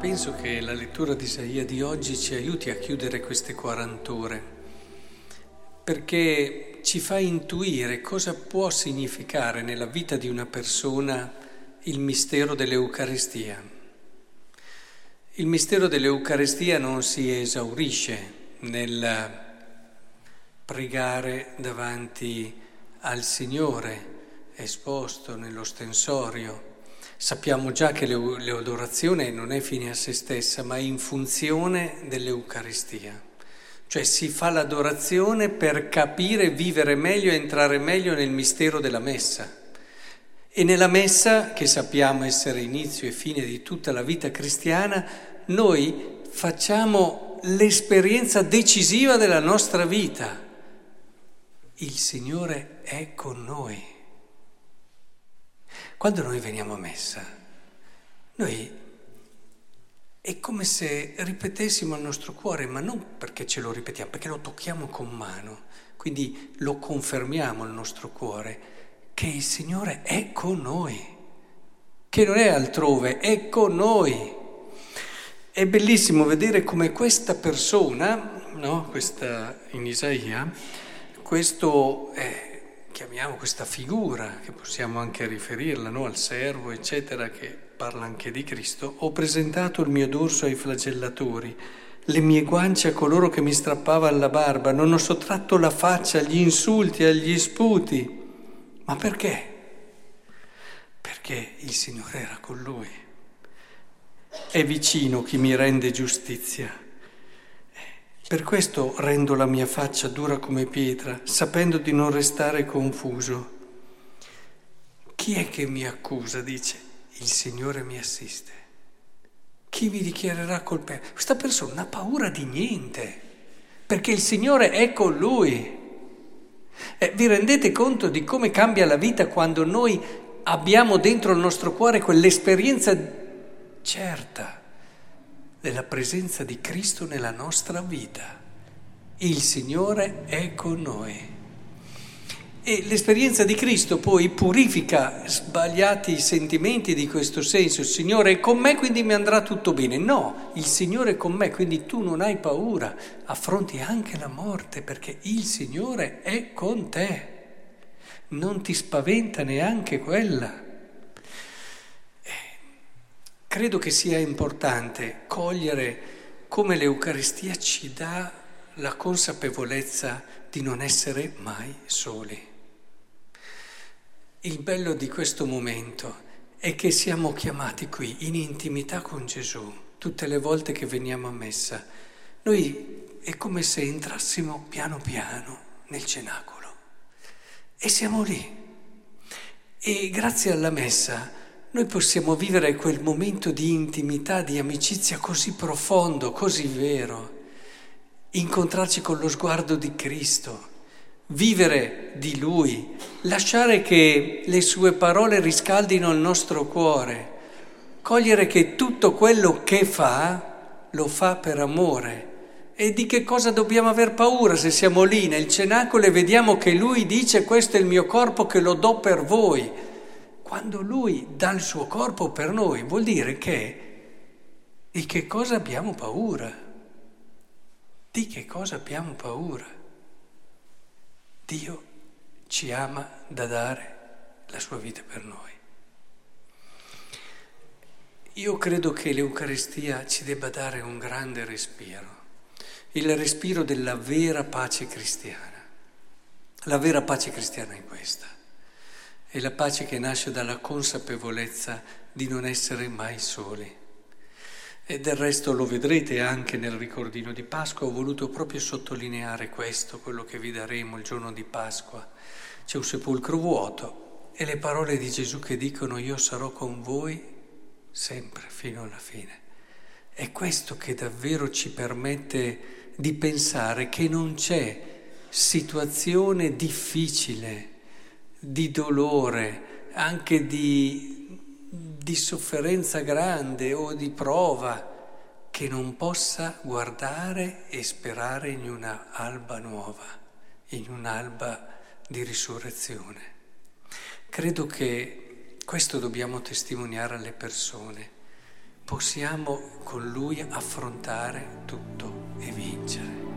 penso che la lettura di Isaia di oggi ci aiuti a chiudere queste 40 ore, perché ci fa intuire cosa può significare nella vita di una persona il mistero dell'Eucaristia. Il mistero dell'Eucaristia non si esaurisce nel pregare davanti al Signore esposto nello stensorio Sappiamo già che l'adorazione non è fine a se stessa, ma è in funzione dell'Eucaristia. Cioè si fa l'adorazione per capire, vivere meglio entrare meglio nel mistero della messa. E nella messa, che sappiamo essere inizio e fine di tutta la vita cristiana, noi facciamo l'esperienza decisiva della nostra vita. Il Signore è con noi. Quando noi veniamo a messa, noi è come se ripetessimo al nostro cuore, ma non perché ce lo ripetiamo, perché lo tocchiamo con mano, quindi lo confermiamo al nostro cuore, che il Signore è con noi, che non è altrove, è con noi. È bellissimo vedere come questa persona, no? questa in Isaia, questo... Eh, chiamiamo questa figura, che possiamo anche riferirla no? al servo, eccetera, che parla anche di Cristo, ho presentato il mio dorso ai flagellatori, le mie guance a coloro che mi strappavano la barba, non ho sottratto la faccia agli insulti, agli sputi. Ma perché? Perché il Signore era con lui. È vicino chi mi rende giustizia. Per questo rendo la mia faccia dura come pietra, sapendo di non restare confuso. Chi è che mi accusa? dice, il Signore mi assiste. Chi mi dichiarerà colpevole? Questa persona non ha paura di niente, perché il Signore è con lui. Eh, vi rendete conto di come cambia la vita quando noi abbiamo dentro il nostro cuore quell'esperienza certa? Della presenza di Cristo nella nostra vita. Il Signore è con noi. E l'esperienza di Cristo poi purifica sbagliati sentimenti di questo senso. Il Signore è con me, quindi mi andrà tutto bene. No, il Signore è con me, quindi tu non hai paura, affronti anche la morte perché il Signore è con te. Non ti spaventa neanche quella. Credo che sia importante cogliere come l'Eucaristia ci dà la consapevolezza di non essere mai soli. Il bello di questo momento è che siamo chiamati qui in intimità con Gesù tutte le volte che veniamo a messa. Noi è come se entrassimo piano piano nel cenacolo e siamo lì. E grazie alla messa noi possiamo vivere quel momento di intimità, di amicizia così profondo, così vero, incontrarci con lo sguardo di Cristo, vivere di Lui, lasciare che le sue parole riscaldino il nostro cuore, cogliere che tutto quello che fa lo fa per amore. E di che cosa dobbiamo aver paura se siamo lì nel cenacolo e vediamo che Lui dice questo è il mio corpo che lo do per voi? Quando lui dà il suo corpo per noi, vuol dire che di che cosa abbiamo paura? Di che cosa abbiamo paura? Dio ci ama da dare la sua vita per noi. Io credo che l'Eucaristia ci debba dare un grande respiro, il respiro della vera pace cristiana. La vera pace cristiana è questa è la pace che nasce dalla consapevolezza di non essere mai soli. E del resto lo vedrete anche nel ricordino di Pasqua, ho voluto proprio sottolineare questo, quello che vi daremo il giorno di Pasqua. C'è un sepolcro vuoto e le parole di Gesù che dicono io sarò con voi sempre fino alla fine. È questo che davvero ci permette di pensare che non c'è situazione difficile di dolore, anche di, di sofferenza grande o di prova, che non possa guardare e sperare in una alba nuova, in un'alba di risurrezione. Credo che questo dobbiamo testimoniare alle persone possiamo con Lui affrontare tutto e vincere.